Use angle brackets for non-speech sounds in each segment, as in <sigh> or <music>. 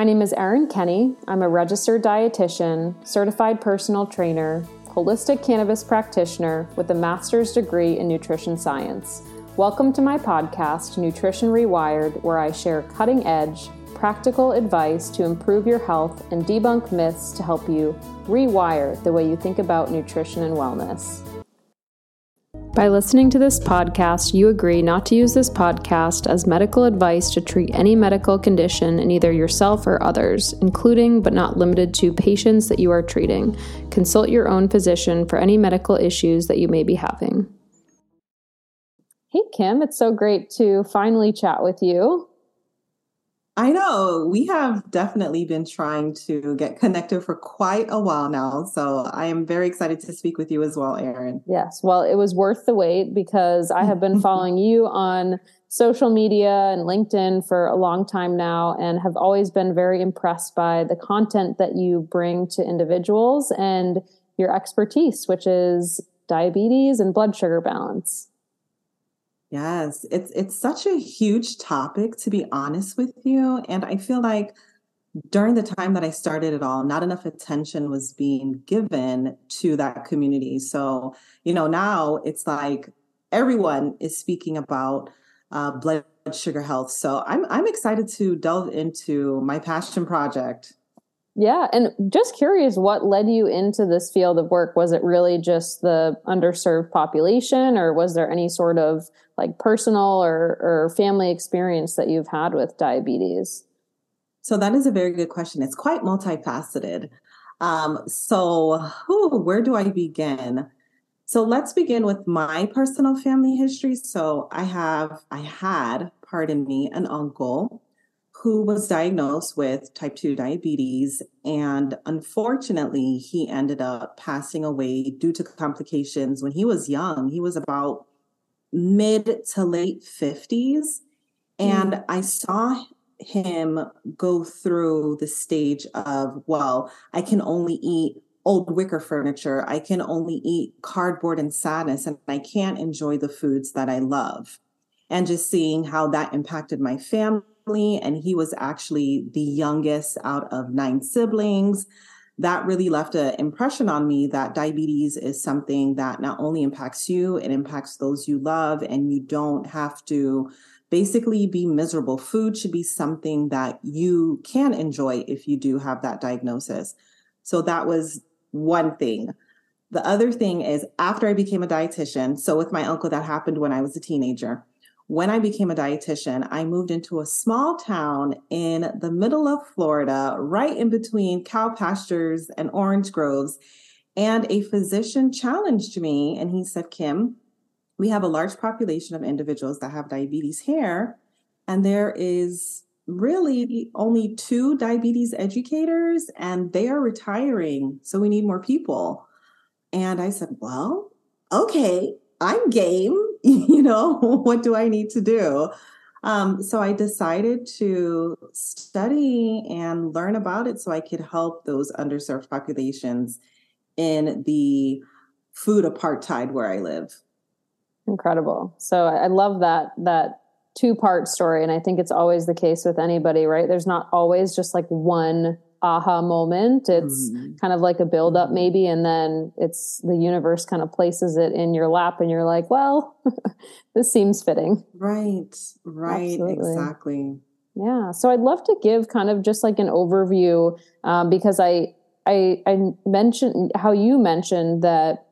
My name is Erin Kenney. I'm a registered dietitian, certified personal trainer, holistic cannabis practitioner with a master's degree in nutrition science. Welcome to my podcast, Nutrition Rewired, where I share cutting edge, practical advice to improve your health and debunk myths to help you rewire the way you think about nutrition and wellness. By listening to this podcast, you agree not to use this podcast as medical advice to treat any medical condition in either yourself or others, including but not limited to patients that you are treating. Consult your own physician for any medical issues that you may be having. Hey, Kim, it's so great to finally chat with you. I know we have definitely been trying to get connected for quite a while now. So I am very excited to speak with you as well, Erin. Yes. Well, it was worth the wait because I have been <laughs> following you on social media and LinkedIn for a long time now and have always been very impressed by the content that you bring to individuals and your expertise, which is diabetes and blood sugar balance. Yes, it's it's such a huge topic to be honest with you and I feel like during the time that I started it all not enough attention was being given to that community. So, you know, now it's like everyone is speaking about uh, blood sugar health. So, I'm I'm excited to delve into my passion project. Yeah. And just curious, what led you into this field of work? Was it really just the underserved population, or was there any sort of like personal or, or family experience that you've had with diabetes? So, that is a very good question. It's quite multifaceted. Um, so, whew, where do I begin? So, let's begin with my personal family history. So, I have, I had, pardon me, an uncle who was diagnosed with type 2 diabetes. And unfortunately, he ended up passing away due to complications when he was young. He was about mid to late 50s. And mm. I saw him go through the stage of, well, I can only eat old wicker furniture. I can only eat cardboard and sadness, and I can't enjoy the foods that I love. And just seeing how that impacted my family and he was actually the youngest out of nine siblings. That really left an impression on me that diabetes is something that not only impacts you, it impacts those you love, and you don't have to basically be miserable. Food should be something that you can enjoy if you do have that diagnosis. So that was one thing. The other thing is after I became a dietitian, so with my uncle, that happened when I was a teenager when I became a dietitian, I moved into a small town in the middle of Florida, right in between cow pastures and orange groves. And a physician challenged me and he said, Kim, we have a large population of individuals that have diabetes here, and there is really only two diabetes educators, and they are retiring. So we need more people. And I said, Well, okay, I'm game. <laughs> you know, what do I need to do? Um, so I decided to study and learn about it so I could help those underserved populations in the food apartheid where I live. Incredible. So I love that that two part story, and I think it's always the case with anybody, right? There's not always just like one aha moment. It's mm-hmm. kind of like a build up mm-hmm. maybe, and then it's the universe kind of places it in your lap and you're like, well, <laughs> this seems fitting. Right. Right. Absolutely. Exactly. Yeah. So I'd love to give kind of just like an overview um, because I, I, I mentioned how you mentioned that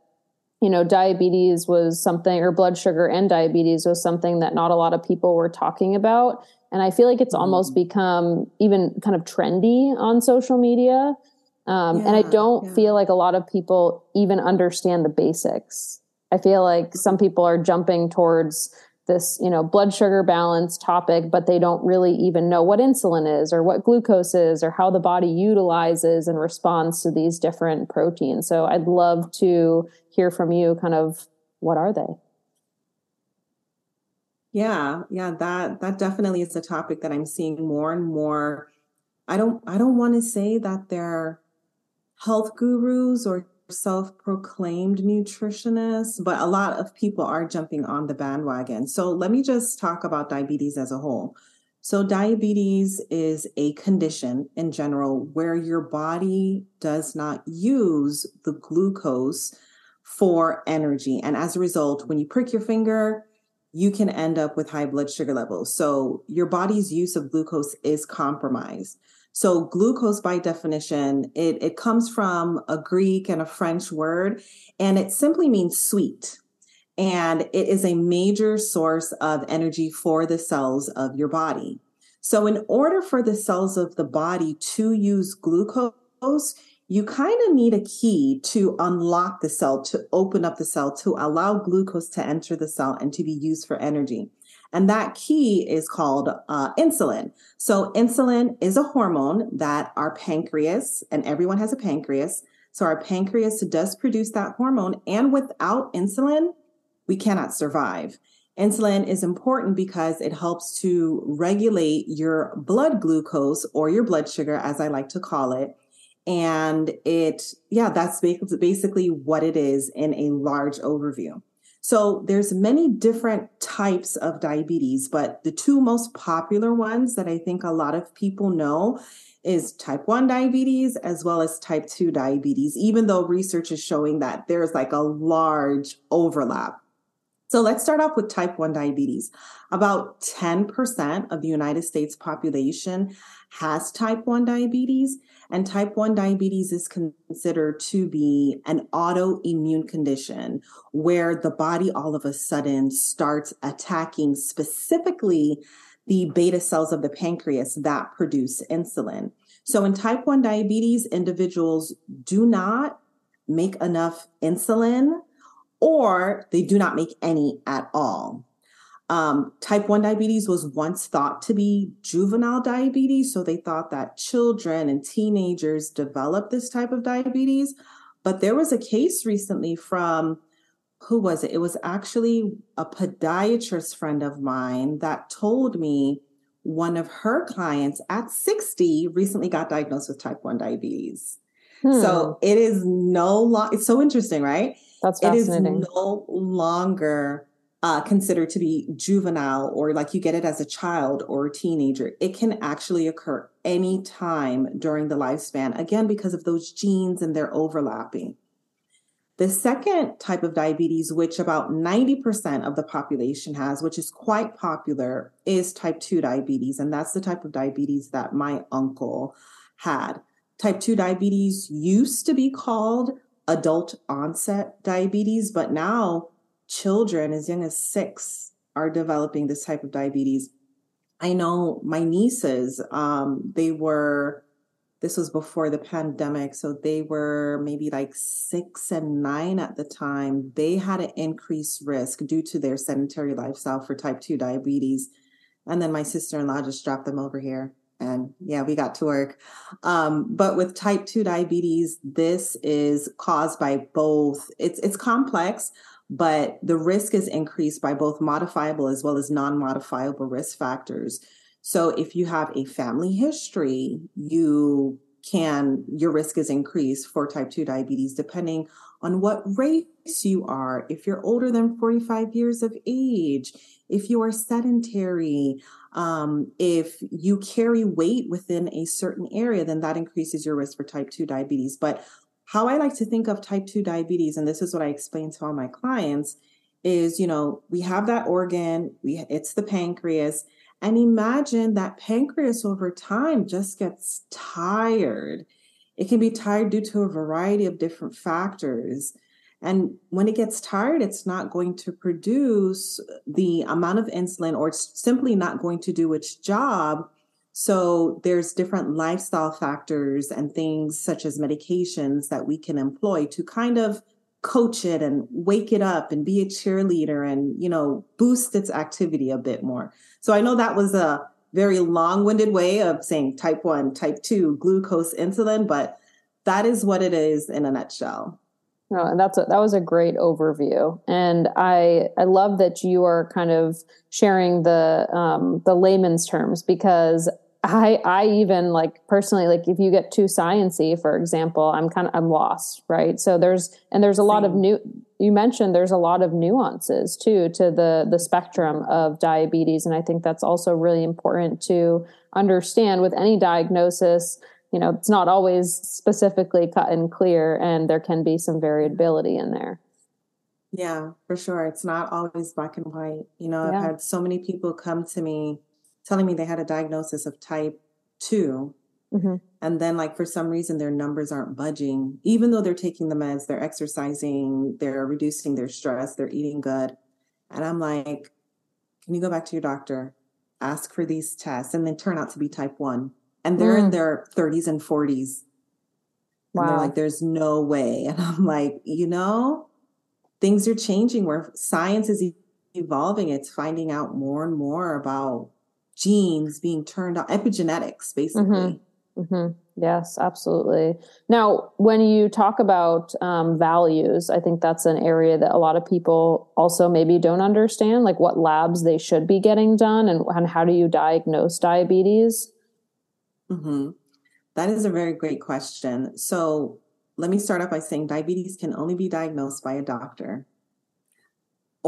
you know, diabetes was something, or blood sugar and diabetes was something that not a lot of people were talking about. And I feel like it's mm-hmm. almost become even kind of trendy on social media. Um, yeah, and I don't yeah. feel like a lot of people even understand the basics. I feel like some people are jumping towards this, you know, blood sugar balance topic, but they don't really even know what insulin is or what glucose is or how the body utilizes and responds to these different proteins. So I'd love to hear from you kind of what are they? Yeah, yeah, that that definitely is a topic that I'm seeing more and more. I don't I don't want to say that they're health gurus or self-proclaimed nutritionists, but a lot of people are jumping on the bandwagon. So let me just talk about diabetes as a whole. So, diabetes is a condition in general where your body does not use the glucose for energy. And as a result, when you prick your finger, you can end up with high blood sugar levels. So, your body's use of glucose is compromised. So, glucose, by definition, it, it comes from a Greek and a French word, and it simply means sweet and it is a major source of energy for the cells of your body. So, in order for the cells of the body to use glucose, you kind of need a key to unlock the cell, to open up the cell, to allow glucose to enter the cell and to be used for energy. And that key is called uh, insulin. So, insulin is a hormone that our pancreas, and everyone has a pancreas. So, our pancreas does produce that hormone. And without insulin, we cannot survive. Insulin is important because it helps to regulate your blood glucose or your blood sugar, as I like to call it. And it, yeah, that's basically what it is in a large overview. So there's many different types of diabetes, but the two most popular ones that I think a lot of people know is type 1 diabetes as well as type 2 diabetes, even though research is showing that there's like a large overlap. So let's start off with type 1 diabetes. About 10% of the United States population has type 1 diabetes, and type 1 diabetes is considered to be an autoimmune condition where the body all of a sudden starts attacking specifically the beta cells of the pancreas that produce insulin. So in type 1 diabetes, individuals do not make enough insulin or they do not make any at all. Um, type 1 diabetes was once thought to be juvenile diabetes. So they thought that children and teenagers develop this type of diabetes. But there was a case recently from who was it? It was actually a podiatrist friend of mine that told me one of her clients at 60 recently got diagnosed with type 1 diabetes. Hmm. So it is no long, it's so interesting, right? That's fascinating. It is no longer uh, considered to be juvenile or like you get it as a child or a teenager. It can actually occur any time during the lifespan, again, because of those genes and they're overlapping. The second type of diabetes, which about 90% of the population has, which is quite popular, is type 2 diabetes. And that's the type of diabetes that my uncle had. Type 2 diabetes used to be called adult onset diabetes, but now children as young as six are developing this type of diabetes. I know my nieces, um, they were, this was before the pandemic, so they were maybe like six and nine at the time. They had an increased risk due to their sedentary lifestyle for type 2 diabetes. And then my sister in law just dropped them over here and yeah, we got to work. Um, but with type 2 diabetes, this is caused by both, it's it's complex, but the risk is increased by both modifiable as well as non-modifiable risk factors. So if you have a family history, you can your risk is increased for type 2 diabetes depending on what race you are, if you're older than 45 years of age, if you are sedentary, um, if you carry weight within a certain area, then that increases your risk for type 2 diabetes. But how I like to think of type 2 diabetes, and this is what I explain to all my clients, is you know, we have that organ, we it's the pancreas, and imagine that pancreas over time just gets tired. It can be tired due to a variety of different factors. And when it gets tired, it's not going to produce the amount of insulin or it's simply not going to do its job. So there's different lifestyle factors and things such as medications that we can employ to kind of coach it and wake it up and be a cheerleader and, you know, boost its activity a bit more. So I know that was a very long-winded way of saying type 1, type 2, glucose, insulin, but that is what it is in a nutshell. No, and that's a, that was a great overview, and I I love that you are kind of sharing the um, the layman's terms because I I even like personally like if you get too sciency, for example, I'm kind of I'm lost, right? So there's and there's a Same. lot of new. You mentioned there's a lot of nuances too to the the spectrum of diabetes, and I think that's also really important to understand with any diagnosis. You know, it's not always specifically cut and clear, and there can be some variability in there. Yeah, for sure. It's not always black and white. You know, yeah. I've had so many people come to me telling me they had a diagnosis of type 2 mm-hmm. and then like for some reason their numbers aren't budging. Even though they're taking the meds they're exercising they're reducing their stress they're eating good. And i'm like can you go back to your doctor? Ask for these tests. And then turn out to be type 1 and they're mm. in their 30s and 40s wow. and they're like there's no way. <laughs> And i'm like you know things are changing. Where science is evolving. It's finding out more and more about genes being turned on, epigenetics, basically. Mm-hmm. Mm-hmm. Yes, absolutely. Now, when you talk about um, values, I think that's an area that a lot of people also maybe don't understand, like what labs they should be getting done and, and how do you diagnose diabetes? Mm-hmm. That is a very great question. So, let me start off by saying diabetes can only be diagnosed by a doctor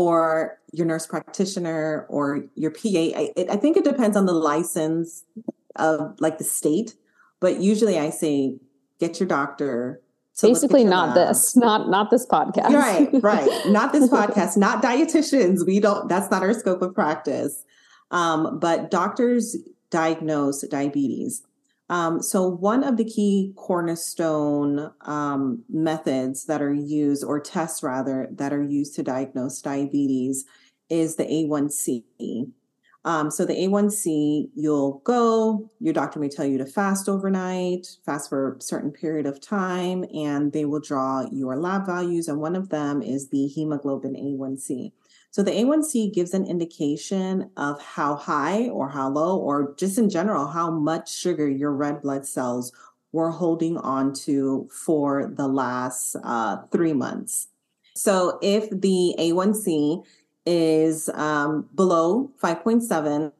or your nurse practitioner or your PA. I, I think it depends on the license of like the state, but usually I say get your doctor. Basically, not lab. this, not not this podcast. Right, right. Not this <laughs> podcast. Not dietitians. We don't. That's not our scope of practice. Um, but doctors diagnose diabetes. Um, so, one of the key cornerstone um, methods that are used, or tests rather, that are used to diagnose diabetes is the A1C. Um, so, the A1C, you'll go, your doctor may tell you to fast overnight, fast for a certain period of time, and they will draw your lab values. And one of them is the hemoglobin A1C. So the A1C gives an indication of how high or how low, or just in general, how much sugar your red blood cells were holding on to for the last uh, three months. So if the A1C is um, below 5.7,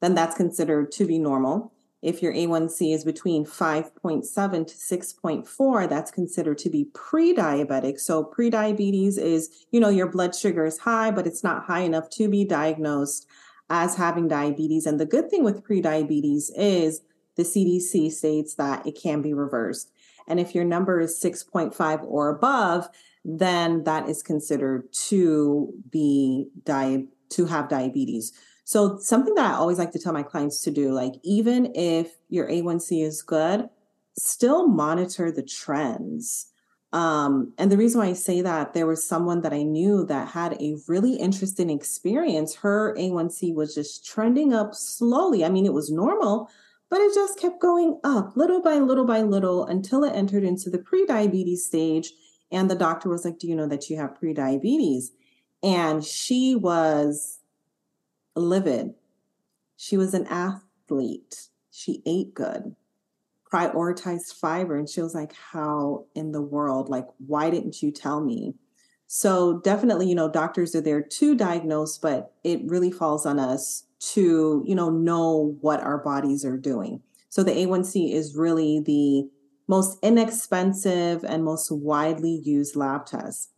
then that's considered to be normal. If your A1C is between 5.7 to 6.4, that's considered to be pre-diabetic. So pre-diabetes is, you know, your blood sugar is high, but it's not high enough to be diagnosed as having diabetes. And the good thing with pre-diabetes is the CDC states that it can be reversed. And if your number is 6.5 or above, then that is considered to be di- to have diabetes. So something that I always like to tell my clients to do, like even if your A1C is good, still monitor the trends. Um, and the reason why I say that, there was someone that I knew that had a really interesting experience. Her A1C was just trending up slowly. I mean, it was normal, but it just kept going up little by little by little until it entered into the pre-diabetes stage. And the doctor was like, Do you know that you have pre-diabetes? And she was livid. She was an athlete. She ate good, prioritized fiber. And she was like, How in the world? Like, why didn't you tell me? So, definitely, you know, doctors are there to diagnose, but it really falls on us to, you know, know what our bodies are doing. So, the A1C is really the most inexpensive and most widely used lab test.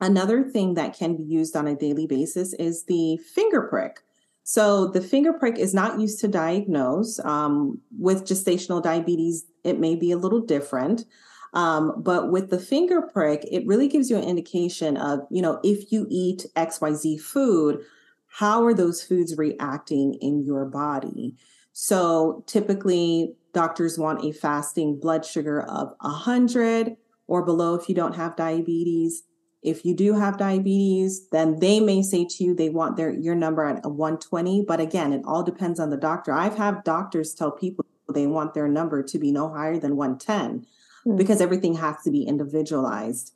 Another thing that can be used on a daily basis is the finger prick. So the finger prick is not used to diagnose. Um, with gestational diabetes, it may be a little different. Um, but with the finger prick, it really gives you an indication of, you know, if you eat XYZ food, how are those foods reacting in your body? So typically, doctors want a fasting blood sugar of 100 or below if you don't have diabetes. If you do have diabetes, then they may say to you they want their your number at a 120. But again, it all depends on the doctor. I've had doctors tell people they want their number to be no higher than 110 mm-hmm. because everything has to be individualized.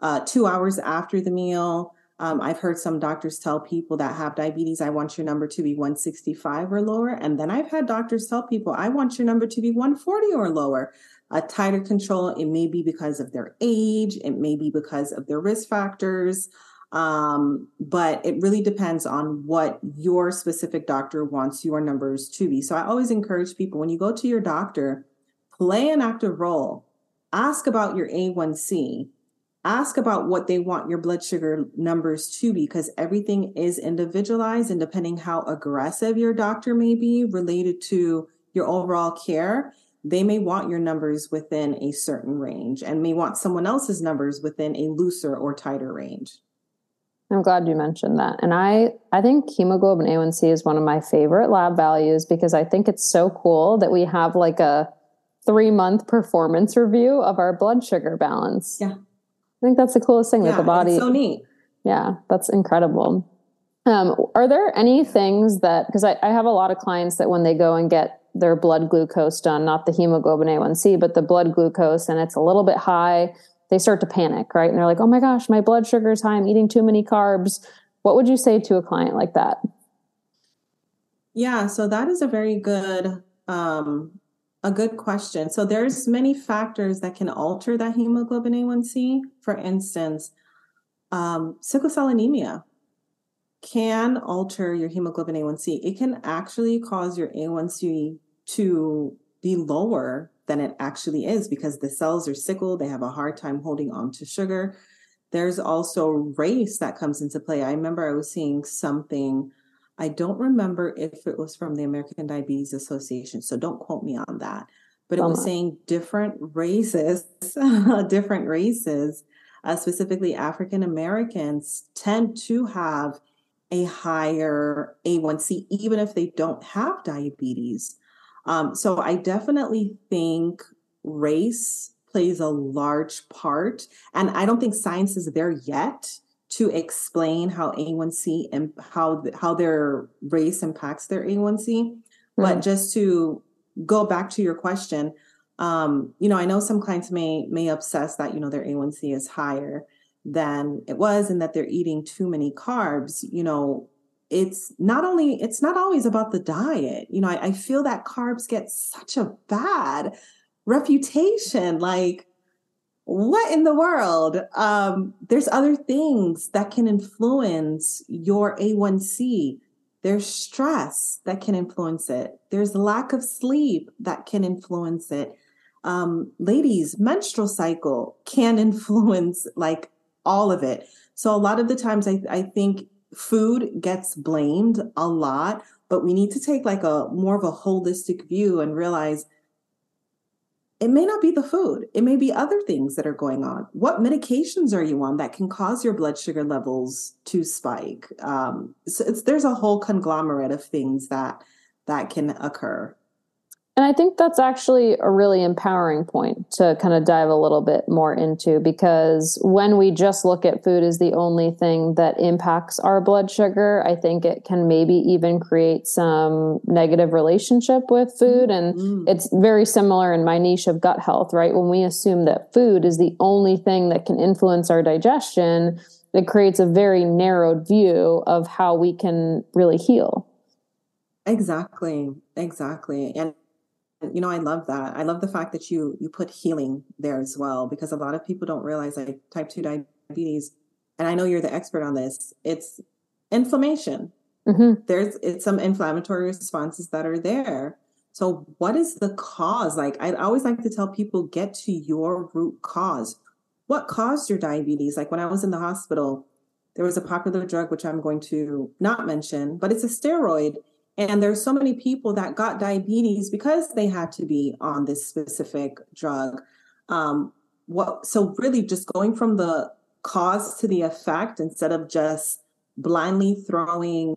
Uh, two hours after the meal, um, I've heard some doctors tell people that have diabetes, I want your number to be 165 or lower. And then I've had doctors tell people, I want your number to be 140 or lower a tighter control. It may be because of their age, it may be because of their risk factors. Um, but it really depends on what your specific doctor wants your numbers to be. So I always encourage people when you go to your doctor, play an active role. Ask about your A1C. Ask about what they want your blood sugar numbers to be because everything is individualized and depending how aggressive your doctor may be related to your overall care, they may want your numbers within a certain range and may want someone else's numbers within a looser or tighter range. I'm glad you mentioned that. And I, I think hemoglobin A1C is one of my favorite lab values because I think it's so cool that we have like a three month performance review of our blood sugar balance. Yeah. I think that's the coolest thing yeah, that the body. so neat. Yeah, that's incredible. Um, are there any things that, because I, I have a lot of clients that when they go and get their blood glucose done, not the hemoglobin A1C, but the blood glucose, and it's a little bit high they start to panic, right? And they're like, oh my gosh, my blood sugar is high. I'm eating too many carbs. What would you say to a client like that? Yeah, so that is a very good um, a good question. So there's many factors that can alter that hemoglobin A1C. For instance, um, sickle cell anemia can alter your hemoglobin A1C. It can actually cause your A1C to be lower than it actually is because the cells are sickle. They have a hard time holding on to sugar. There's also race that comes into play. I remember I was seeing something. I don't remember if it was from the American Diabetes Association, so don't quote me on that. But it was saying different races, <laughs> different races, uh, specifically African Americans, tend to have a higher A1C, even if they don't have diabetes. Um, so I definitely think race plays a large part. And I don't think science is there yet to explain how A1C and how how their race impacts their A1C. Mm-hmm. But just to go back to your question, um, you know, I know some clients may may obsess that you know their A1C is higher than it was and that they're eating too many carbs. You know, it's not only it's not always about the diet. You know I, I, feel that carbs get such a bad reputation. Like what in the world? Um, there's other things that can influence your a1c there's stress that can influence it. There's lack of sleep that can influence it. Um, ladies menstrual cycle can <laughs> influence like all of it so a lot of the times I, I think food gets blamed a lot, but we need to take like a more of a holistic view and realize it may not be the food. It may be other things that are going on. What medications are you on that can cause your blood sugar levels to spike? Um, so there's a whole conglomerate of things that that can occur. And I think that's actually a really empowering point to kind of dive a little bit more into because when we just look at food as the only thing that impacts our blood sugar, I think it can maybe even create some negative relationship with food. And mm-hmm. it's very similar in my niche of gut health, right? When we assume that food is the only thing that can influence our digestion, it creates a very narrowed view of how we can really heal. Exactly. Exactly. And you know i love that. I love the fact that you you put healing there as well because a lot of people don't realize like type 2 diabetes and i know you're the expert on this it's inflammation. Mm-hmm. there's it's some inflammatory responses that are there. So what is the cause? Like i always like to tell people get to your root cause. What caused your diabetes? Like when i was in the hospital there was a popular drug which i'm going to not mention but it's a steroid and there's so many people that got diabetes because they had to be on this specific drug. Um, what so really just going from the cause to the effect instead of just blindly throwing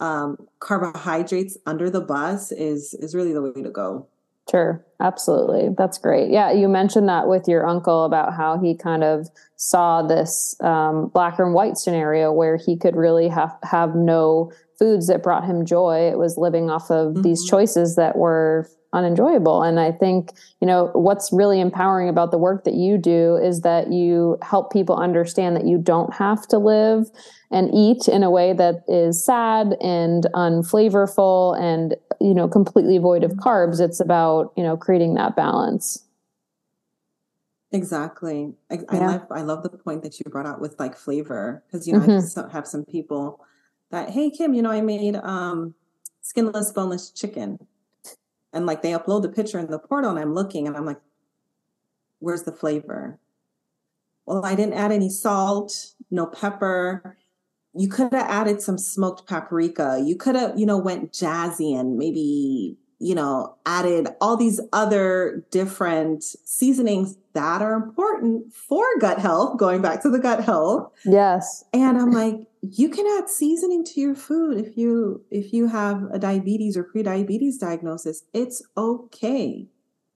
um, carbohydrates under the bus is is really the way to go. Sure, absolutely. That's great. Yeah, you mentioned that with your uncle about how he kind of saw this um, black and white scenario where he could really have have no foods that brought him joy. It was living off of mm-hmm. these choices that were unenjoyable. And I think, you know, what's really empowering about the work that you do is that you help people understand that you don't have to live and eat in a way that is sad and unflavorful and, you know, completely void of carbs. It's about, you know, creating that balance. Exactly. I, yeah. I, love I love the point that you brought out with like flavor because you know mm-hmm. I have some people that hey Kim, you know I made um skinless boneless chicken, and like they upload the picture in the portal, and I'm looking and I'm like, where's the flavor? Well, I didn't add any salt, no pepper. You could have added some smoked paprika. You could have, you know, went jazzy and maybe you know, added all these other different seasonings that are important for gut health, going back to the gut health. Yes. And I'm like, you can add seasoning to your food if you if you have a diabetes or pre-diabetes diagnosis. It's okay.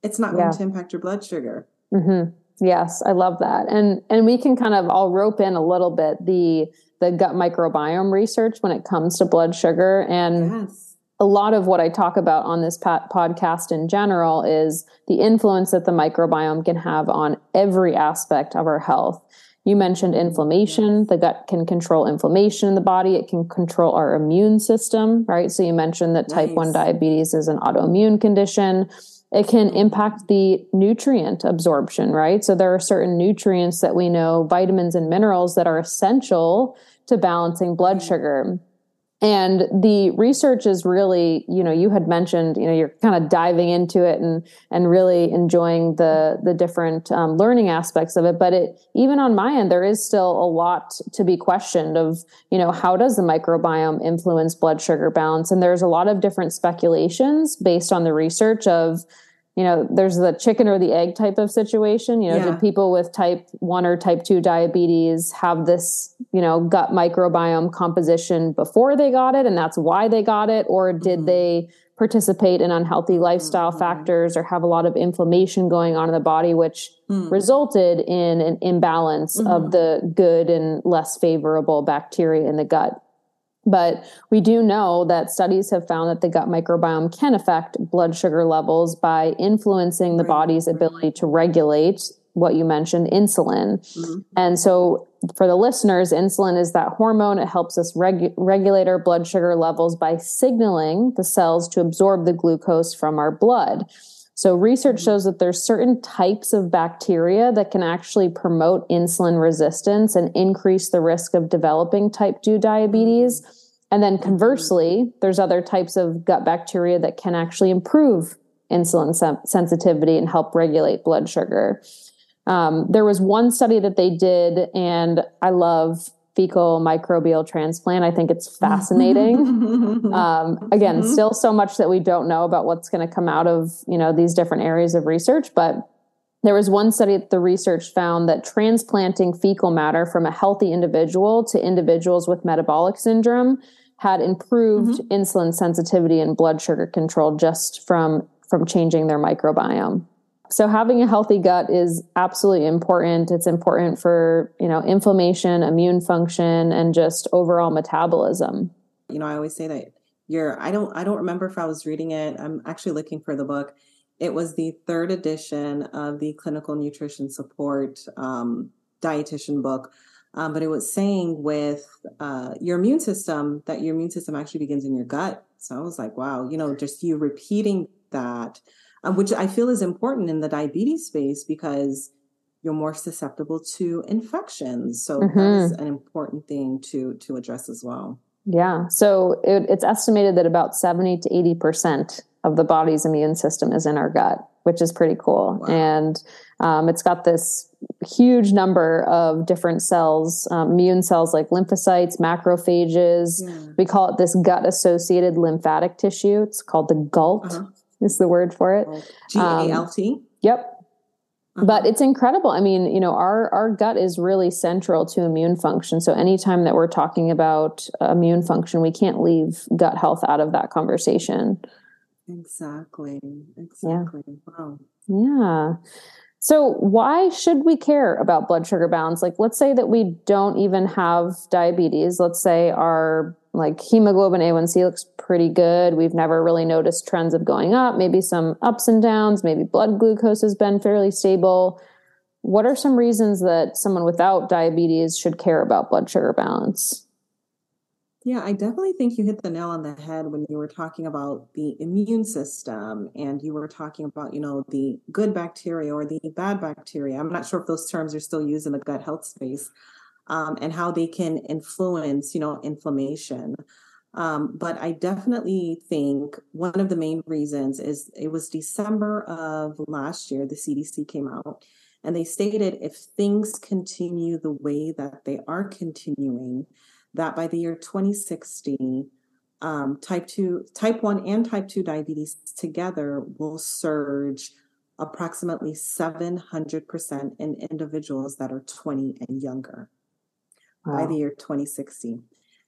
It's not going to impact your blood sugar. Mm-hmm. Yes, I love that. And and we can kind of all rope in a little bit the the gut microbiome research when it comes to blood sugar and yes a lot of what I talk about on this podcast in general is the influence that the microbiome can have on every aspect of our health. You mentioned inflammation. The gut can control inflammation in the body. It can control our immune system, right? So you mentioned that type 1 diabetes is an autoimmune condition. It can impact the nutrient absorption, right? So there are certain nutrients that we know, vitamins and minerals that are essential to balancing blood mm. sugar and the research is really you know you had mentioned you know you're kind of diving into it and and really enjoying the the different um, learning aspects of it. But it even on my end there is still a lot to be questioned of you know how does the microbiome influence blood sugar balance? And there's a lot of different speculations based on the research of you know, there's the chicken or the egg type of situation. You know, yeah. did people with type one or type two diabetes have this, you know, gut microbiome composition before they got it and that's why they got it? Or did mm-hmm. they participate in unhealthy lifestyle mm-hmm. factors or have a lot of inflammation going on in the body, which mm. resulted in an imbalance mm-hmm. of the good and less favorable bacteria in the gut? But we do know that studies have found that the gut microbiome can affect blood sugar levels by influencing the body's ability to regulate what you mentioned, insulin. Mm-hmm. And so for the listeners, insulin is that hormone. It helps us regu- regulate our blood sugar levels by signaling the cells to absorb the glucose from our blood. So research mm-hmm. shows that there's certain types of bacteria that can actually promote insulin resistance and increase the risk of developing type 2 diabetes. Mm-hmm. And then mm-hmm. conversely, there's other types of gut bacteria that can actually improve insulin sem- sensitivity and help regulate blood sugar. Um, there was one study that they did, and I love fecal microbial transplant. I think it's fascinating. <laughs> um, again, mm-hmm. still so much that we don't know about what's going to come out of you know these different areas of research, but there was one study that the research found that transplanting fecal matter from a healthy individual to individuals with metabolic syndrome had improved mm-hmm. insulin sensitivity and blood sugar control just from from changing their microbiome. So having a healthy gut is absolutely important. It's important for, you know, inflammation, immune function and just overall metabolism. You know, I always say that you're I don't I don't remember if I was reading it. I'm actually looking for the book. It was the third edition of the clinical nutrition support um, dietitian book. Um, but it was saying with uh, your immune system that your immune system actually begins in your gut. So I was like, wow, you know, just you repeating that which I feel is important in the diabetes space because you're more susceptible to infections. So mm-hmm. that is an important thing to to address as well. Yeah. So it, it's estimated that about 70 to 80 percent of the body's immune system is in our gut, which is pretty cool. Wow. And um, it's got this huge number of different cells, um, immune cells like lymphocytes, macrophages. Yeah. We call it this gut associated lymphatic tissue. It's called the GALT. Uh-huh is the word for it. G A L T. Um, yep. Uh-huh. But it's incredible. I mean, you know, our our gut is really central to immune function. So anytime that we're talking about immune function, we can't leave gut health out of that conversation. Exactly. Exactly. Yeah. Wow. Yeah. So, why should we care about blood sugar balance? Like, let's say that we don't even have diabetes. Let's say our like hemoglobin A1C looks pretty good. We've never really noticed trends of going up, maybe some ups and downs, maybe blood glucose has been fairly stable. What are some reasons that someone without diabetes should care about blood sugar balance? Yeah, I definitely think you hit the nail on the head when you were talking about the immune system and you were talking about, you know, the good bacteria or the bad bacteria. I'm not sure if those terms are still used in the gut health space um, and how they can influence, you know, inflammation. Um, but I definitely think one of the main reasons is it was December of last year, the CDC came out and they stated if things continue the way that they are continuing, that by the year 2060, um, type 2, type 1 and type 2 diabetes together will surge approximately 700% in individuals that are 20 and younger wow. by the year 2060.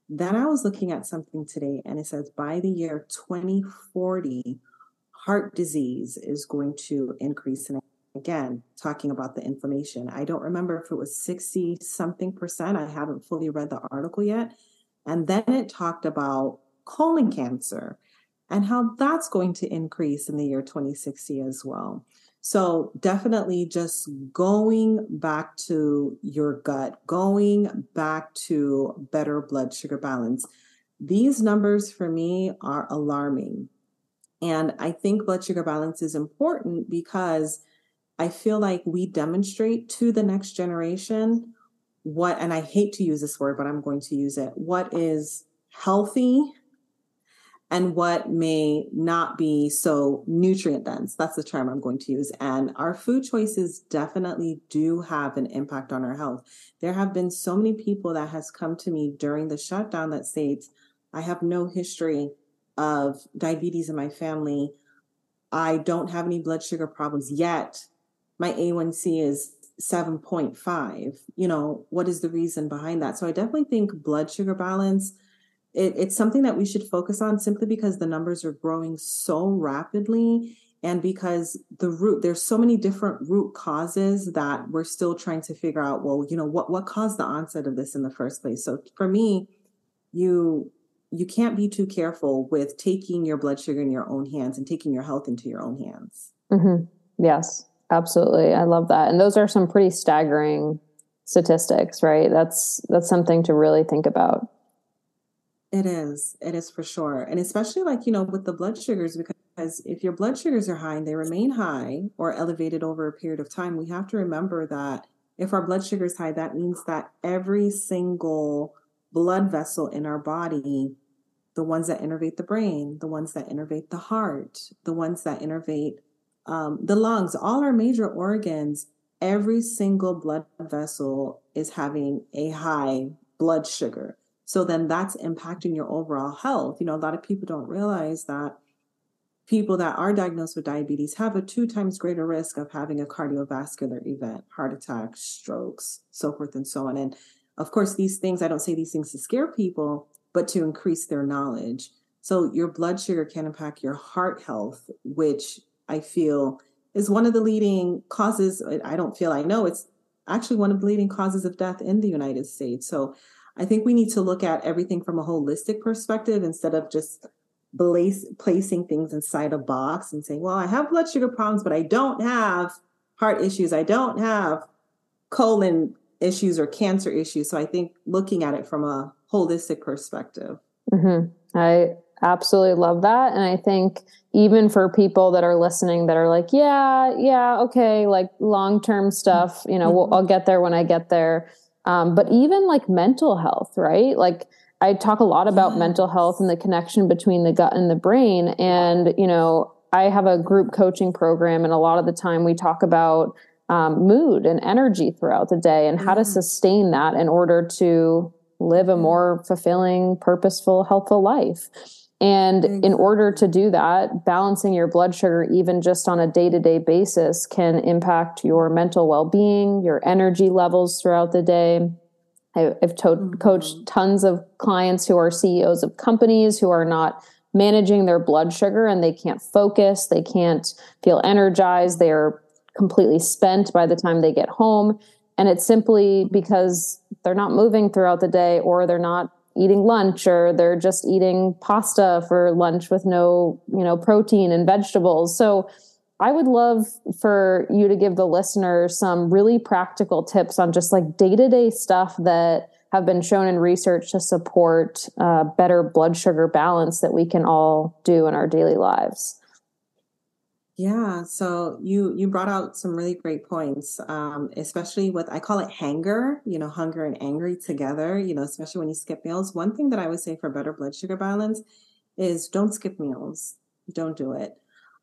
Then I was looking at something today and it says by the year 2040, heart disease is going to increase. And again, talking about the inflammation. I don't remember if it was 60 something percent. I haven't fully read the article yet. And then it talked about colon cancer and how that's going to increase in the year 2060 as well. So, definitely just going back to your gut, going back to better blood sugar balance. These numbers for me are alarming. And I think blood sugar balance is important because I feel like we demonstrate to the next generation what, and I hate to use this word, but I'm going to use it, what is healthy and what may not be so nutrient dense. That's the term I'm going to use. And our food choices definitely do have an impact on our health. There have been so many people that has come to me during the shutdown that states, I have no history of diabetes in my family. I don't have any blood sugar problems yet my A1C is 7.5. You know, what is the reason behind that? So I definitely think blood sugar balance, it, it's something that we should focus on simply because the numbers are growing so rapidly and because the root there's so many different root causes that we're still trying to figure out well you know what what caused the onset of this in the first place so for me you you can't be too careful with taking your blood sugar in your own hands and taking your health into your own hands mm-hmm. yes Absolutely. I love that. And those are some pretty staggering statistics, right? That's that's something to really think about. It is. It is for sure. And especially like, you know, with the blood sugars because if your blood sugars are high and they remain high or elevated over a period of time, we have to remember that if our blood sugar is high, that means that every single blood vessel in our body, the ones that innervate the brain, the ones that innervate the heart, the ones that innervate um, the lungs, all our major organs, every single blood vessel is having a high blood sugar. So then that's impacting your overall health. You know, a lot of people don't realize that people that are diagnosed with diabetes have a two times greater risk of having a cardiovascular event, heart attack, strokes, so forth and so on. And of course, these things, I don't say these things to scare people, but to increase their knowledge. So your blood sugar can impact your heart health, which I feel is one of the leading causes. I don't feel I know it's actually one of the leading causes of death in the United States. So I think we need to look at everything from a holistic perspective instead of just place, placing things inside a box and saying, well, I have blood sugar problems, but I don't have heart issues. I don't have colon issues or cancer issues. So I think looking at it from a holistic perspective. Mm-hmm. I absolutely love that. And I think even for people that are listening that are like, yeah, yeah, okay, like long term stuff, you know, we'll, I'll get there when I get there. Um, but even like mental health, right? Like I talk a lot about yes. mental health and the connection between the gut and the brain. And, you know, I have a group coaching program, and a lot of the time we talk about um, mood and energy throughout the day and how to sustain that in order to live a more fulfilling, purposeful, helpful life. And in order to do that, balancing your blood sugar, even just on a day to day basis, can impact your mental well being, your energy levels throughout the day. I've to- mm-hmm. coached tons of clients who are CEOs of companies who are not managing their blood sugar and they can't focus, they can't feel energized, they're completely spent by the time they get home. And it's simply because they're not moving throughout the day or they're not eating lunch or they're just eating pasta for lunch with no, you know, protein and vegetables. So I would love for you to give the listener some really practical tips on just like day-to-day stuff that have been shown in research to support uh, better blood sugar balance that we can all do in our daily lives. Yeah, so you you brought out some really great points, um, especially with I call it hanger, you know, hunger and angry together, you know, especially when you skip meals. One thing that I would say for better blood sugar balance is don't skip meals. Don't do it.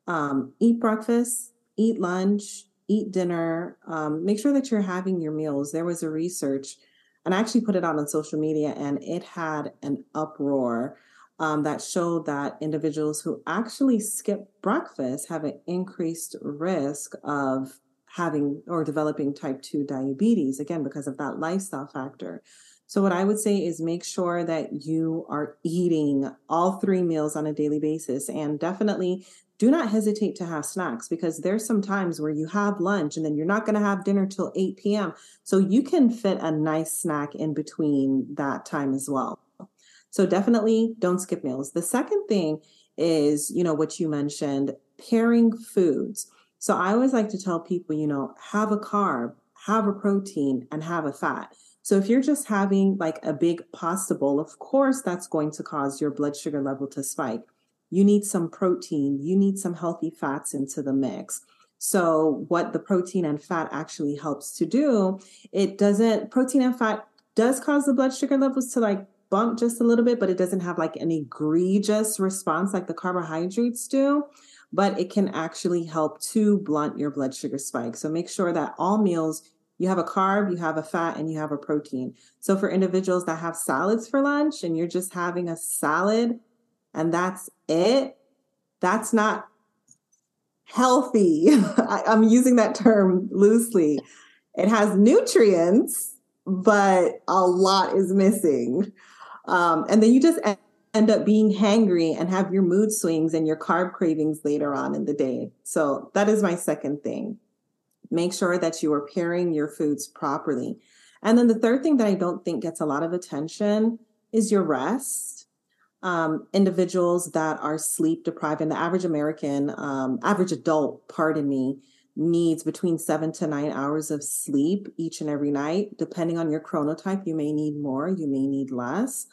Um, eat breakfast, eat lunch, eat dinner. Um, make sure that you're having your meals. There was a research, and I actually put it out on social media, and it had an uproar um, that showed that individuals who actually skip breakfast have an increased risk of having or developing type 2 diabetes, again, because of that lifestyle factor. So, what I would say is make sure that you are eating all three meals on a daily basis and definitely do not hesitate to have snacks because there's some times where you have lunch and then you're not going to have dinner till 8 p.m. So, you can fit a nice snack in between that time as well. So definitely don't skip meals. The second thing is, you know, what you mentioned, pairing foods. So I always like to tell people, you know, have a carb, have a protein, and have a fat. So if you're just having like a big pasta bowl, of course that's going to cause your blood sugar level to spike. You need some protein, you need some healthy fats into the mix. So what the protein and fat actually helps to do, it doesn't protein and fat does cause the blood sugar levels to like bump just a little bit, but it doesn't have like an egregious response like the carbohydrates do. But it can actually help to blunt your blood sugar spike. So make sure that all meals you have a carb, you have a fat, and you have a protein. So for individuals that have salads for lunch and you're just having a salad and that's it, that's not healthy. <laughs> I, am using that term loosely. It has nutrients, but a lot is missing. Um, and then you just end up being hangry and have your mood swings and your carb cravings later on in the day. So that is my second thing. Make sure that you are pairing your foods properly. And then the third thing that I don't think gets a lot of attention is your rest. Um, individuals that are sleep deprived, and the average American, um, average adult, pardon me, needs between seven to nine hours of sleep each and every night. Depending on your chronotype, you may need more, you may need less.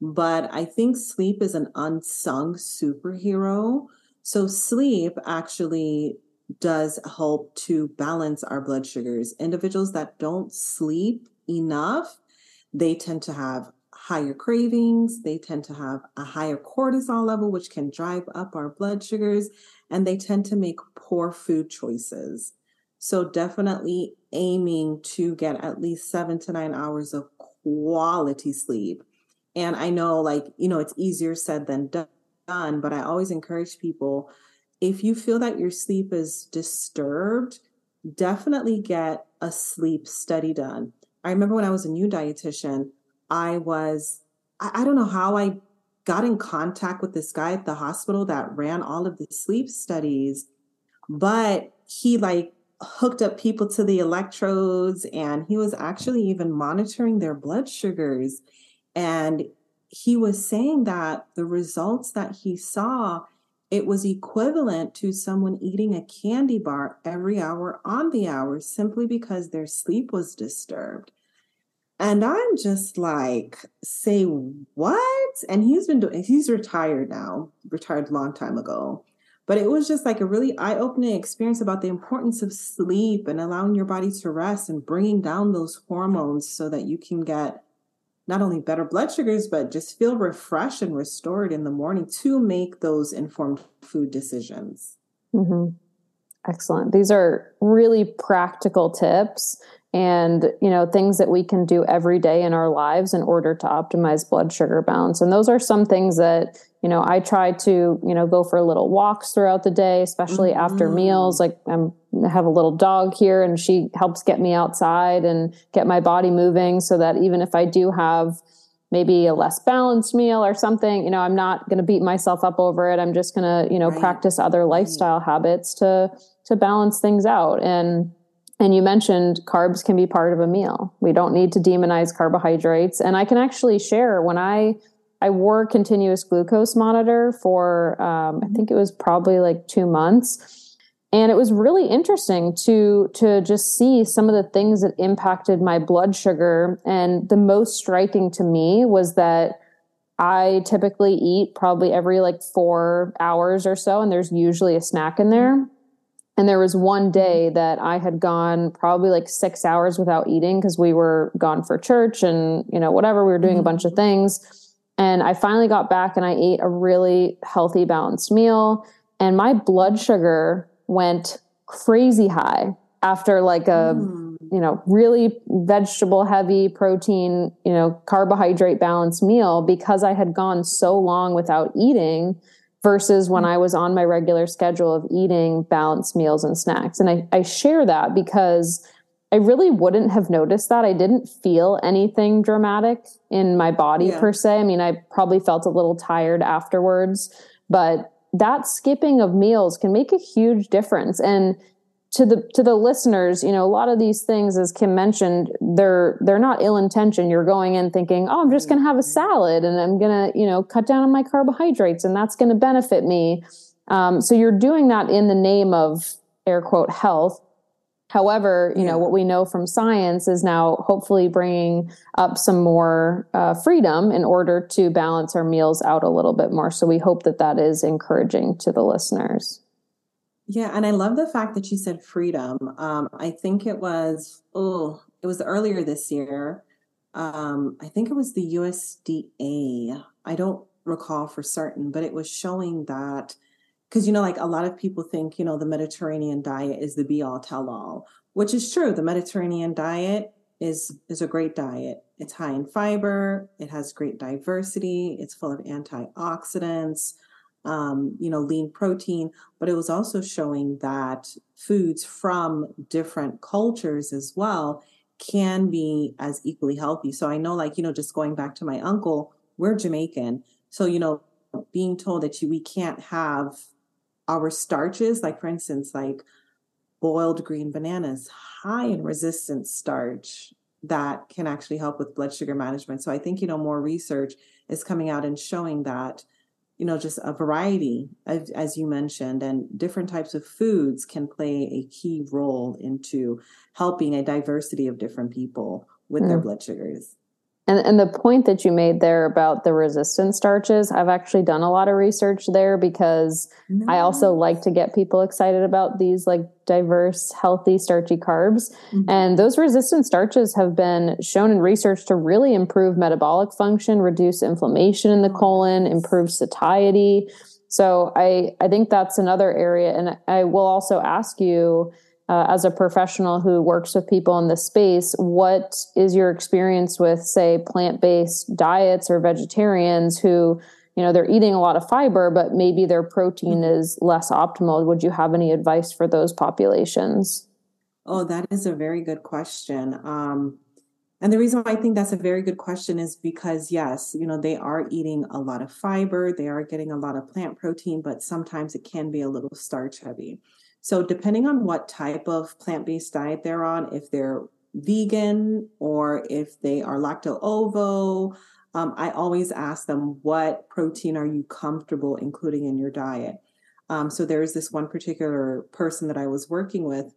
But I think sleep is an unsung superhero. So, sleep actually does help to balance our blood sugars. Individuals that don't sleep enough, they tend to have higher cravings, they tend to have a higher cortisol level, which can drive up our blood sugars, and they tend to make poor food choices. So, definitely aiming to get at least seven to nine hours of quality sleep. And I know, like, you know, it's easier said than done, but I always encourage people if you feel that your sleep is disturbed, definitely get a sleep study done. I remember when I was a new dietitian, I was, I, I don't know how I got in contact with this guy at the hospital that ran all of the sleep studies, but he like hooked up people to the electrodes and he was actually even monitoring their blood sugars. And he was saying that the results that he saw, it was equivalent to someone eating a candy bar every hour on the hour simply because their sleep was disturbed. And I'm just like, say what? And he's been doing, he's retired now, retired a long time ago. But it was just like a really eye opening experience about the importance of sleep and allowing your body to rest and bringing down those hormones so that you can get not only better blood sugars, but just feel refreshed and restored in the morning to make those informed food decisions. Mm-hmm. Excellent. These are really practical tips and you know things that we can do every day in our lives in order to optimize blood sugar balance and those are some things that you know i try to you know go for little walks throughout the day especially mm-hmm. after meals like i'm I have a little dog here and she helps get me outside and get my body moving so that even if i do have maybe a less balanced meal or something you know i'm not going to beat myself up over it i'm just going to you know right. practice other lifestyle right. habits to to balance things out and and you mentioned carbs can be part of a meal. We don't need to demonize carbohydrates. And I can actually share when I I wore continuous glucose monitor for um, I think it was probably like two months, and it was really interesting to to just see some of the things that impacted my blood sugar and the most striking to me was that I typically eat probably every like 4 hours or so and there's usually a snack in there and there was one day that I had gone probably like 6 hours without eating because we were gone for church and you know whatever we were doing mm-hmm. a bunch of things and I finally got back and I ate a really healthy balanced meal and my blood sugar went crazy high after like a mm. you know really vegetable heavy protein you know carbohydrate balanced meal because i had gone so long without eating versus when mm. i was on my regular schedule of eating balanced meals and snacks. And i, I share that because i really wouldn't have noticed that. I didn't feel anything dramatic in my body yeah. per se. I mean i probably felt a little tired afterwards but that skipping of meals can make a huge difference. And to the to the listeners you know a lot of these things as kim mentioned they're they're not ill intention you're going in thinking oh i'm just going to have a salad and i'm going to you know cut down on my carbohydrates and that's going to benefit me um, so you're doing that in the name of air quote health However, you know, what we know from science is now hopefully bringing up some more uh, freedom in order to balance our meals out a little bit more. So we hope that that is encouraging to the listeners. Yeah, and I love the fact that you said freedom. Um, I think it was oh, it was earlier this year. Um, I think it was the USDA. I don't recall for certain, but it was showing that because you know like a lot of people think you know the mediterranean diet is the be all tell all which is true the mediterranean diet is is a great diet it's high in fiber it has great diversity it's full of antioxidants um, you know lean protein but it was also showing that foods from different cultures as well can be as equally healthy so i know like you know just going back to my uncle we're jamaican so you know being told that you we can't have our starches, like for instance, like boiled green bananas, high in resistant starch that can actually help with blood sugar management. So I think, you know, more research is coming out and showing that, you know, just a variety, as, as you mentioned, and different types of foods can play a key role into helping a diversity of different people with mm. their blood sugars. And, and the point that you made there about the resistant starches, I've actually done a lot of research there because nice. I also like to get people excited about these like diverse, healthy, starchy carbs. Mm-hmm. And those resistant starches have been shown in research to really improve metabolic function, reduce inflammation in the colon, improve satiety. So I, I think that's another area. And I will also ask you, uh, as a professional who works with people in this space, what is your experience with, say, plant based diets or vegetarians who, you know, they're eating a lot of fiber, but maybe their protein mm-hmm. is less optimal? Would you have any advice for those populations? Oh, that is a very good question. Um, and the reason why I think that's a very good question is because, yes, you know, they are eating a lot of fiber, they are getting a lot of plant protein, but sometimes it can be a little starch heavy. So, depending on what type of plant based diet they're on, if they're vegan or if they are lacto ovo, um, I always ask them, what protein are you comfortable including in your diet? Um, so, there's this one particular person that I was working with,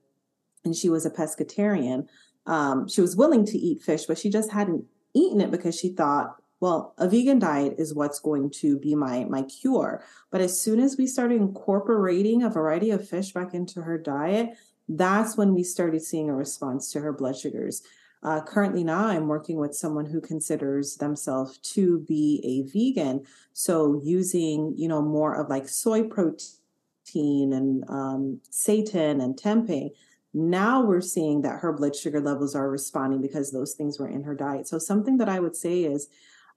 and she was a pescatarian. Um, she was willing to eat fish, but she just hadn't eaten it because she thought well a vegan diet is what's going to be my my cure. But as soon as we started incorporating a variety of fish back into her diet that's when we started seeing a response to her blood sugars. Uh, currently now i'm working with someone who considers themselves to be a vegan. So using you know more of like soy protein and um, seitan and tempeh now we're seeing that her blood sugar levels are responding because those things were in her diet. So something that i would say is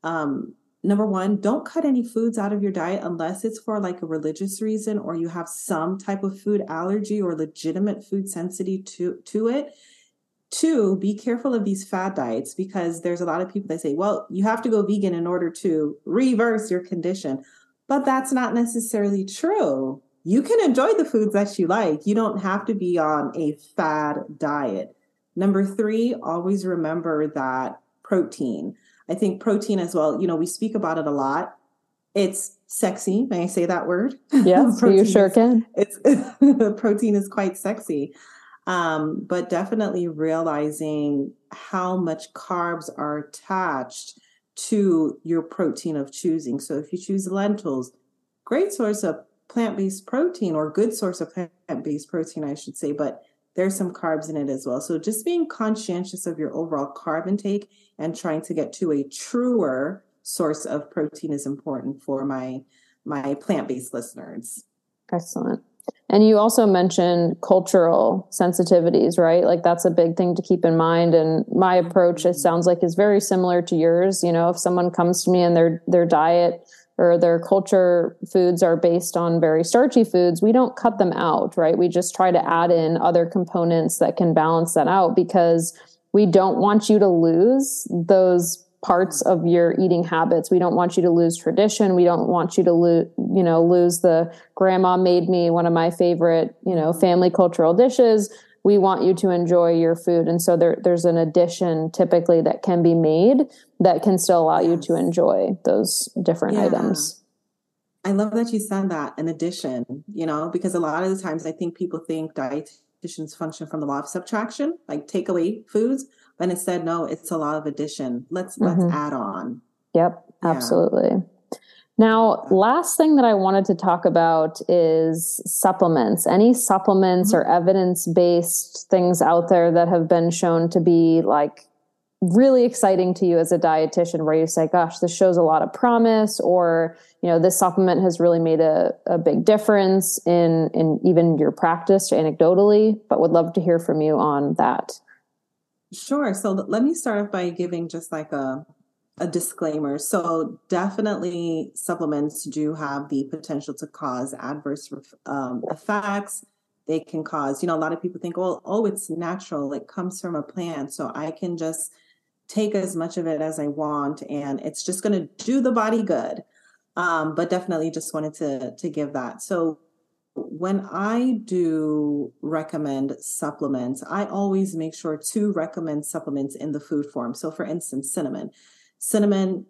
um, number one, don't cut any foods out of your diet unless it's for like a religious reason or you have some type of food allergy or legitimate food sensitivity to, to it. Two, be careful of these fad diets because there's a lot of people that say, well, you have to go vegan in order to reverse your condition. But that's not necessarily true. You can enjoy the foods that you like. You don't have to be on a fad diet. Number three, always remember that protein. I think protein as well, you know, we speak about it a lot. it's sexy. May I say that word? Yes, <laughs> you sure is, can. It's <laughs> protein is quite sexy. Um, but definitely realizing how much carbs are attached to your protein of choosing. So if you choose lentils, great source of plant-based protein or good source of plant-based protein, I should say, but there's some carbs in it as well. So just being conscientious of your overall carb intake and trying to get to a truer source of protein is important for my my plant-based listeners. Excellent. And you also mentioned cultural sensitivities, right? Like that's a big thing to keep in mind. And my approach, it mm-hmm. sounds like, is very similar to yours. You know, if someone comes to me and their their diet or their culture foods are based on very starchy foods, we don't cut them out, right? We just try to add in other components that can balance that out because we don't want you to lose those parts of your eating habits. We don't want you to lose tradition. We don't want you to lose, you know, lose the grandma made me one of my favorite, you know, family cultural dishes. We want you to enjoy your food. And so there, there's an addition typically that can be made that can still allow you to enjoy those different yeah. items. I love that you said that, in addition, you know, because a lot of the times I think people think dietitians function from the law of subtraction, like take away foods but instead, no, it's a law of addition. Let's mm-hmm. let's add on. Yep, yeah. absolutely. Now, last thing that I wanted to talk about is supplements. Any supplements mm-hmm. or evidence based things out there that have been shown to be like really exciting to you as a dietitian where you say, gosh, this shows a lot of promise, or, you know, this supplement has really made a, a big difference in, in even your practice anecdotally, but would love to hear from you on that. Sure. So let me start off by giving just like a a disclaimer. So definitely supplements do have the potential to cause adverse um, effects. They can cause, you know, a lot of people think, well, oh, it's natural. It comes from a plant. So I can just take as much of it as I want and it's just going to do the body good. Um, but definitely just wanted to to give that. So when I do recommend supplements, I always make sure to recommend supplements in the food form. So, for instance, cinnamon. Cinnamon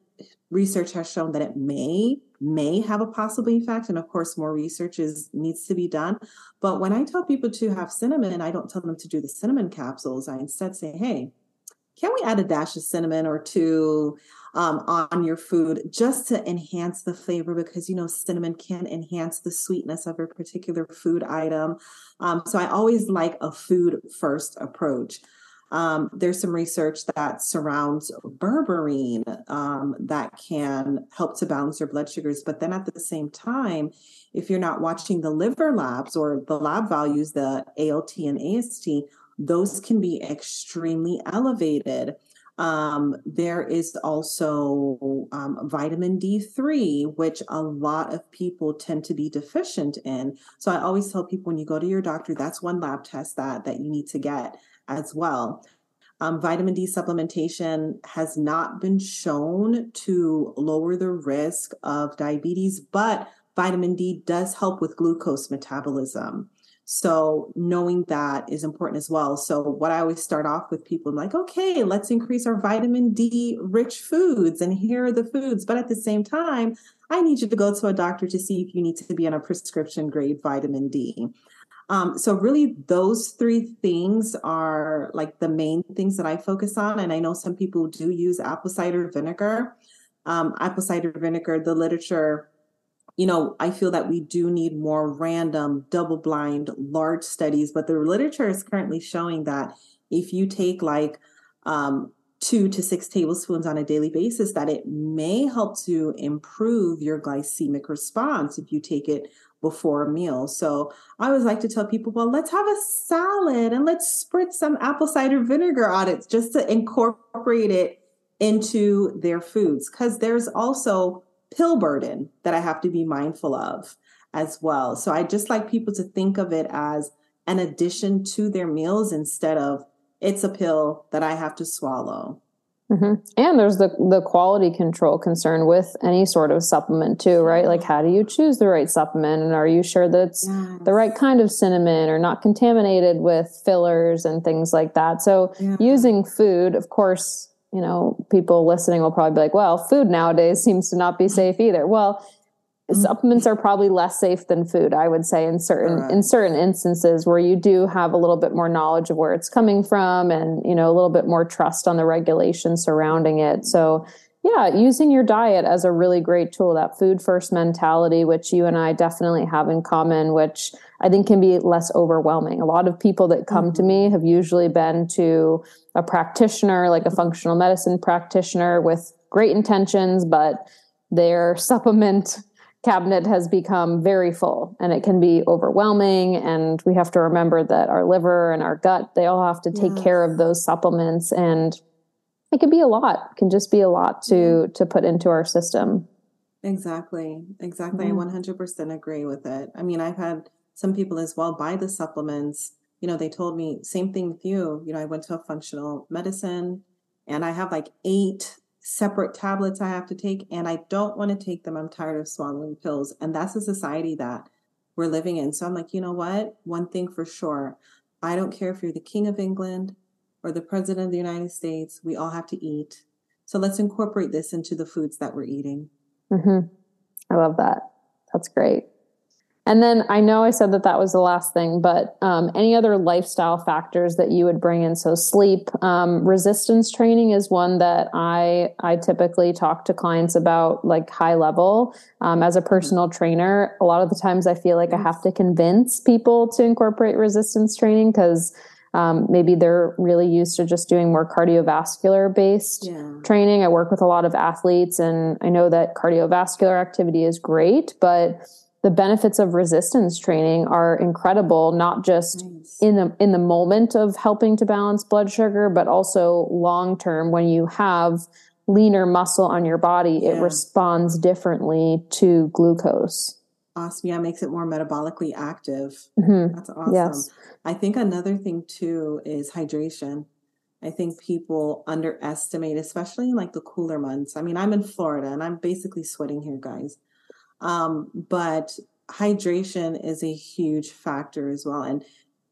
research has shown that it may may have a possible effect and of course more research is needs to be done but when i tell people to have cinnamon i don't tell them to do the cinnamon capsules i instead say hey can we add a dash of cinnamon or two um, on your food just to enhance the flavor because you know cinnamon can enhance the sweetness of a particular food item. Um, so I always like a food first approach. Um, there's some research that surrounds berberine um, that can help to balance your blood sugars. But then at the same time, if you're not watching the liver labs or the lab values, the ALT and AST, those can be extremely elevated. Um, there is also um, vitamin D3, which a lot of people tend to be deficient in. So I always tell people when you go to your doctor, that's one lab test that that you need to get as well. Um, vitamin D supplementation has not been shown to lower the risk of diabetes, but vitamin D does help with glucose metabolism. So knowing that is important as well. So what I always start off with people, I'm like, okay, let's increase our vitamin D rich foods, and here are the foods. But at the same time, I need you to go to a doctor to see if you need to be on a prescription grade vitamin D. Um, so really, those three things are like the main things that I focus on. And I know some people do use apple cider vinegar. Um, apple cider vinegar, the literature you know, I feel that we do need more random, double blind, large studies. But the literature is currently showing that if you take like um, two to six tablespoons on a daily basis, that it may help to improve your glycemic response if you take it before a meal. So I always like to tell people, well, let's have a salad and let's spritz some apple cider vinegar on it just to incorporate it into their foods. Because there's also pill burden that I have to be mindful of as well. So I just like people to think of it as an addition to their meals instead of it's a pill that I have to swallow. Mm-hmm. And there's the the quality control concern with any sort of supplement too, right? Like, how do you choose the right supplement, and are you sure that's yes. the right kind of cinnamon or not contaminated with fillers and things like that? So, yeah. using food, of course, you know, people listening will probably be like, well, food nowadays seems to not be safe either. Well, mm-hmm. supplements are probably less safe than food, I would say, in certain right. in certain instances where you do have a little bit more knowledge of where it's coming from and, you know, a little bit more trust on the regulations surrounding it. So yeah, using your diet as a really great tool, that food first mentality, which you and I definitely have in common, which I think can be less overwhelming. A lot of people that come mm-hmm. to me have usually been to a practitioner, like a functional medicine practitioner with great intentions, but their <laughs> supplement cabinet has become very full and it can be overwhelming. And we have to remember that our liver and our gut, they all have to take care of those supplements. And it can be a lot, it can just be a lot to mm-hmm. to put into our system. Exactly. Exactly. Mm-hmm. I 100% agree with it. I mean, I've had some people as well buy the supplements you know, they told me same thing with you. You know, I went to a functional medicine and I have like eight separate tablets I have to take and I don't want to take them. I'm tired of swallowing pills. And that's the society that we're living in. So I'm like, you know what? One thing for sure. I don't care if you're the king of England or the president of the United States. We all have to eat. So let's incorporate this into the foods that we're eating. Mm-hmm. I love that. That's great. And then I know I said that that was the last thing, but um, any other lifestyle factors that you would bring in? So sleep, um, resistance training is one that I I typically talk to clients about, like high level. Um, as a personal trainer, a lot of the times I feel like I have to convince people to incorporate resistance training because. Um, maybe they're really used to just doing more cardiovascular based yeah. training. I work with a lot of athletes and I know that cardiovascular activity is great, but the benefits of resistance training are incredible not just nice. in the in the moment of helping to balance blood sugar but also long term when you have leaner muscle on your body yeah. it responds differently to glucose awesome yeah makes it more metabolically active mm-hmm. that's awesome yes. i think another thing too is hydration I think people underestimate, especially in like the cooler months. I mean, I'm in Florida and I'm basically sweating here, guys. Um, but hydration is a huge factor as well. And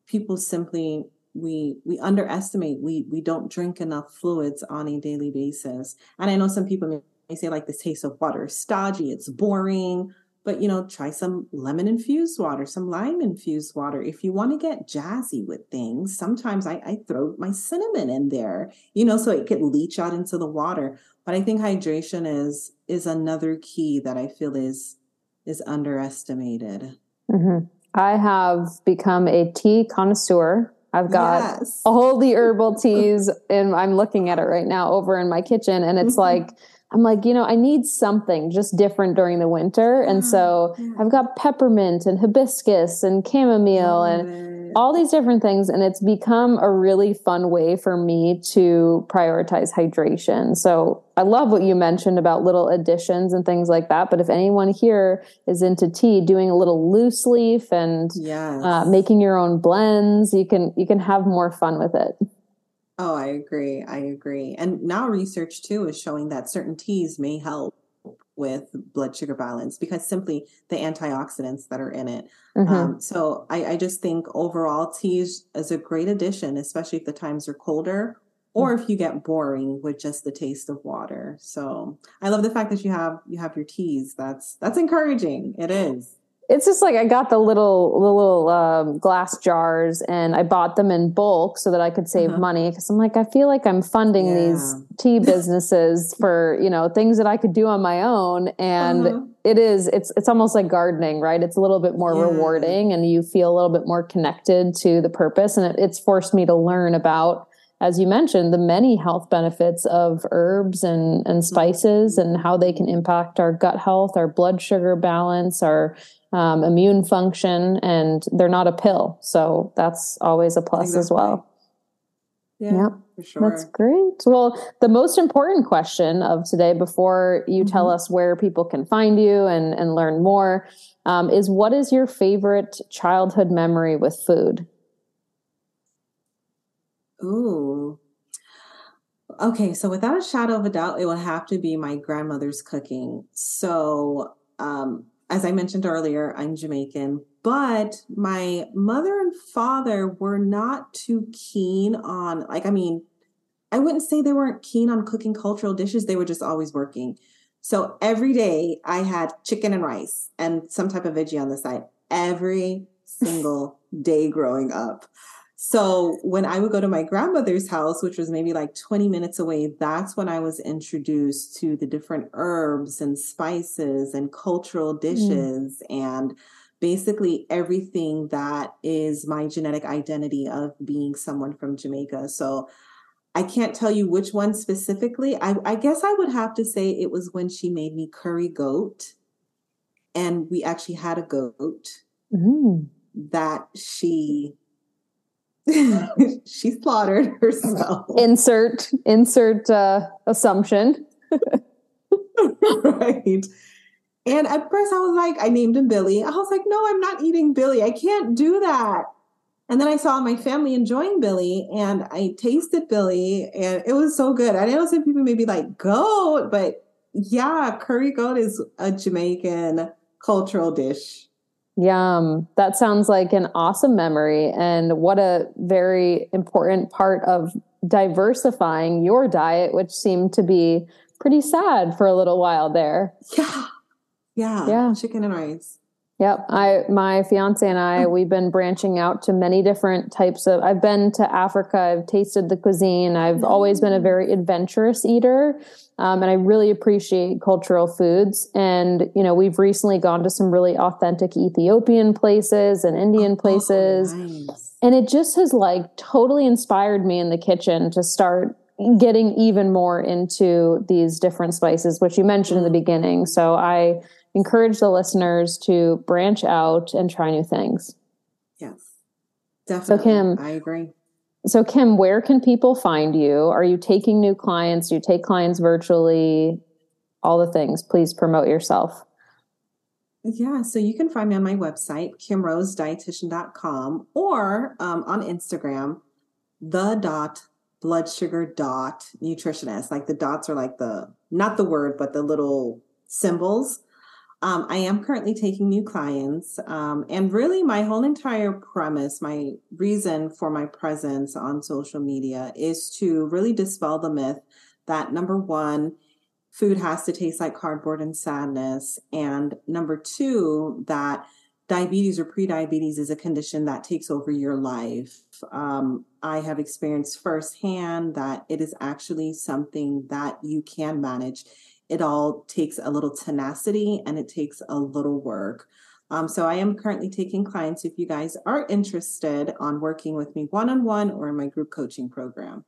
people simply we we underestimate we we don't drink enough fluids on a daily basis. And I know some people may, say like the taste of water is stodgy, it's boring. But you know, try some lemon infused water, some lime infused water. If you want to get jazzy with things, sometimes I, I throw my cinnamon in there, you know, so it could leach out into the water. But I think hydration is is another key that I feel is is underestimated. Mm-hmm. I have become a tea connoisseur. I've got yes. all the herbal <laughs> teas, and I'm looking at it right now over in my kitchen, and it's mm-hmm. like I'm like, you know, I need something just different during the winter. And so. I've got peppermint and hibiscus and chamomile and all these different things. And it's become a really fun way for me to prioritize hydration. So I love what you mentioned about little additions and things like that. But if anyone here is into tea, doing a little loose leaf and yes. uh, making your own blends, you can you can have more fun with it. Oh, I agree. I agree. And now research too is showing that certain teas may help with blood sugar balance because simply the antioxidants that are in it. Mm-hmm. Um, so I, I, just think overall teas is a great addition, especially if the times are colder or if you get boring with just the taste of water. So I love the fact that you have you have your teas. That's that's encouraging. It is it's just like I got the little the little um, glass jars and I bought them in bulk so that I could save uh-huh. money because I'm like I feel like I'm funding yeah. these tea businesses for you know things that I could do on my own and uh-huh. it is it's it's almost like gardening right it's a little bit more yeah. rewarding and you feel a little bit more connected to the purpose and it, it's forced me to learn about as you mentioned the many health benefits of herbs and and mm-hmm. spices mm-hmm. and how they can impact our gut health our blood sugar balance our um, immune function, and they're not a pill. So that's always a plus as well. Yeah, yeah, for sure. That's great. Well, the most important question of today, before you mm-hmm. tell us where people can find you and, and learn more, um, is what is your favorite childhood memory with food? Ooh. Okay, so without a shadow of a doubt, it would have to be my grandmother's cooking. So, um, as I mentioned earlier, I'm Jamaican, but my mother and father were not too keen on, like, I mean, I wouldn't say they weren't keen on cooking cultural dishes, they were just always working. So every day I had chicken and rice and some type of veggie on the side every single day growing up. So when I would go to my grandmother's house, which was maybe like 20 minutes away, that's when I was introduced to the different herbs and spices and cultural mm. dishes mm. and basically everything that is my genetic identity of being someone from Jamaica. So I can't tell you which one specifically. I, I guess I would have to say it was when she made me curry goat and we actually had a goat mm. that she <laughs> she slaughtered herself. Insert insert uh, assumption. <laughs> right. And at first I was like, I named him Billy. I was like, no, I'm not eating Billy. I can't do that. And then I saw my family enjoying Billy and I tasted Billy and it was so good. I know some people maybe like goat, but yeah, curry goat is a Jamaican cultural dish. Yum. That sounds like an awesome memory. And what a very important part of diversifying your diet, which seemed to be pretty sad for a little while there. Yeah. Yeah. Yeah. Chicken and rice. Yep. I my fiance and I oh. we've been branching out to many different types of I've been to Africa, I've tasted the cuisine. I've mm. always been a very adventurous eater. Um, and I really appreciate cultural foods. And, you know, we've recently gone to some really authentic Ethiopian places and Indian oh, places. Oh, nice. And it just has like totally inspired me in the kitchen to start getting even more into these different spices, which you mentioned in the beginning. So I encourage the listeners to branch out and try new things. Yes, definitely. So, Kim, I agree. So, Kim, where can people find you? Are you taking new clients? Do you take clients virtually? All the things. Please promote yourself. Yeah, so you can find me on my website, kimrosedietitian.com, or um, on Instagram, the dot blood sugar dot nutritionist. Like the dots are like the, not the word, but the little symbols. Um, I am currently taking new clients. Um, and really, my whole entire premise, my reason for my presence on social media is to really dispel the myth that number one, food has to taste like cardboard and sadness. And number two, that diabetes or prediabetes is a condition that takes over your life. Um, I have experienced firsthand that it is actually something that you can manage it all takes a little tenacity and it takes a little work. Um, so I am currently taking clients if you guys are interested on working with me one on one or in my group coaching program.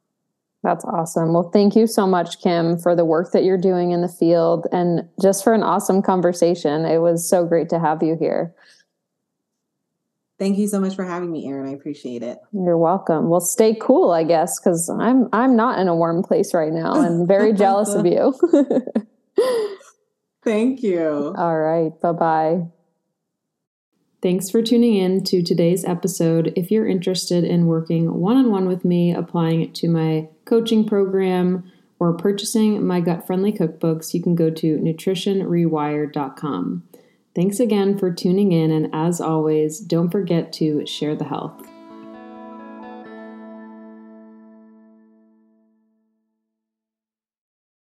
That's awesome. Well, thank you so much, Kim, for the work that you're doing in the field and just for an awesome conversation. It was so great to have you here. Thank you so much for having me, Erin. I appreciate it. You're welcome. Well, stay cool, I guess, because I'm I'm not in a warm place right now. I'm very <laughs> jealous of you. <laughs> <laughs> Thank you. All right. Bye bye. Thanks for tuning in to today's episode. If you're interested in working one on one with me, applying it to my coaching program, or purchasing my gut friendly cookbooks, you can go to nutritionrewired.com. Thanks again for tuning in, and as always, don't forget to share the health.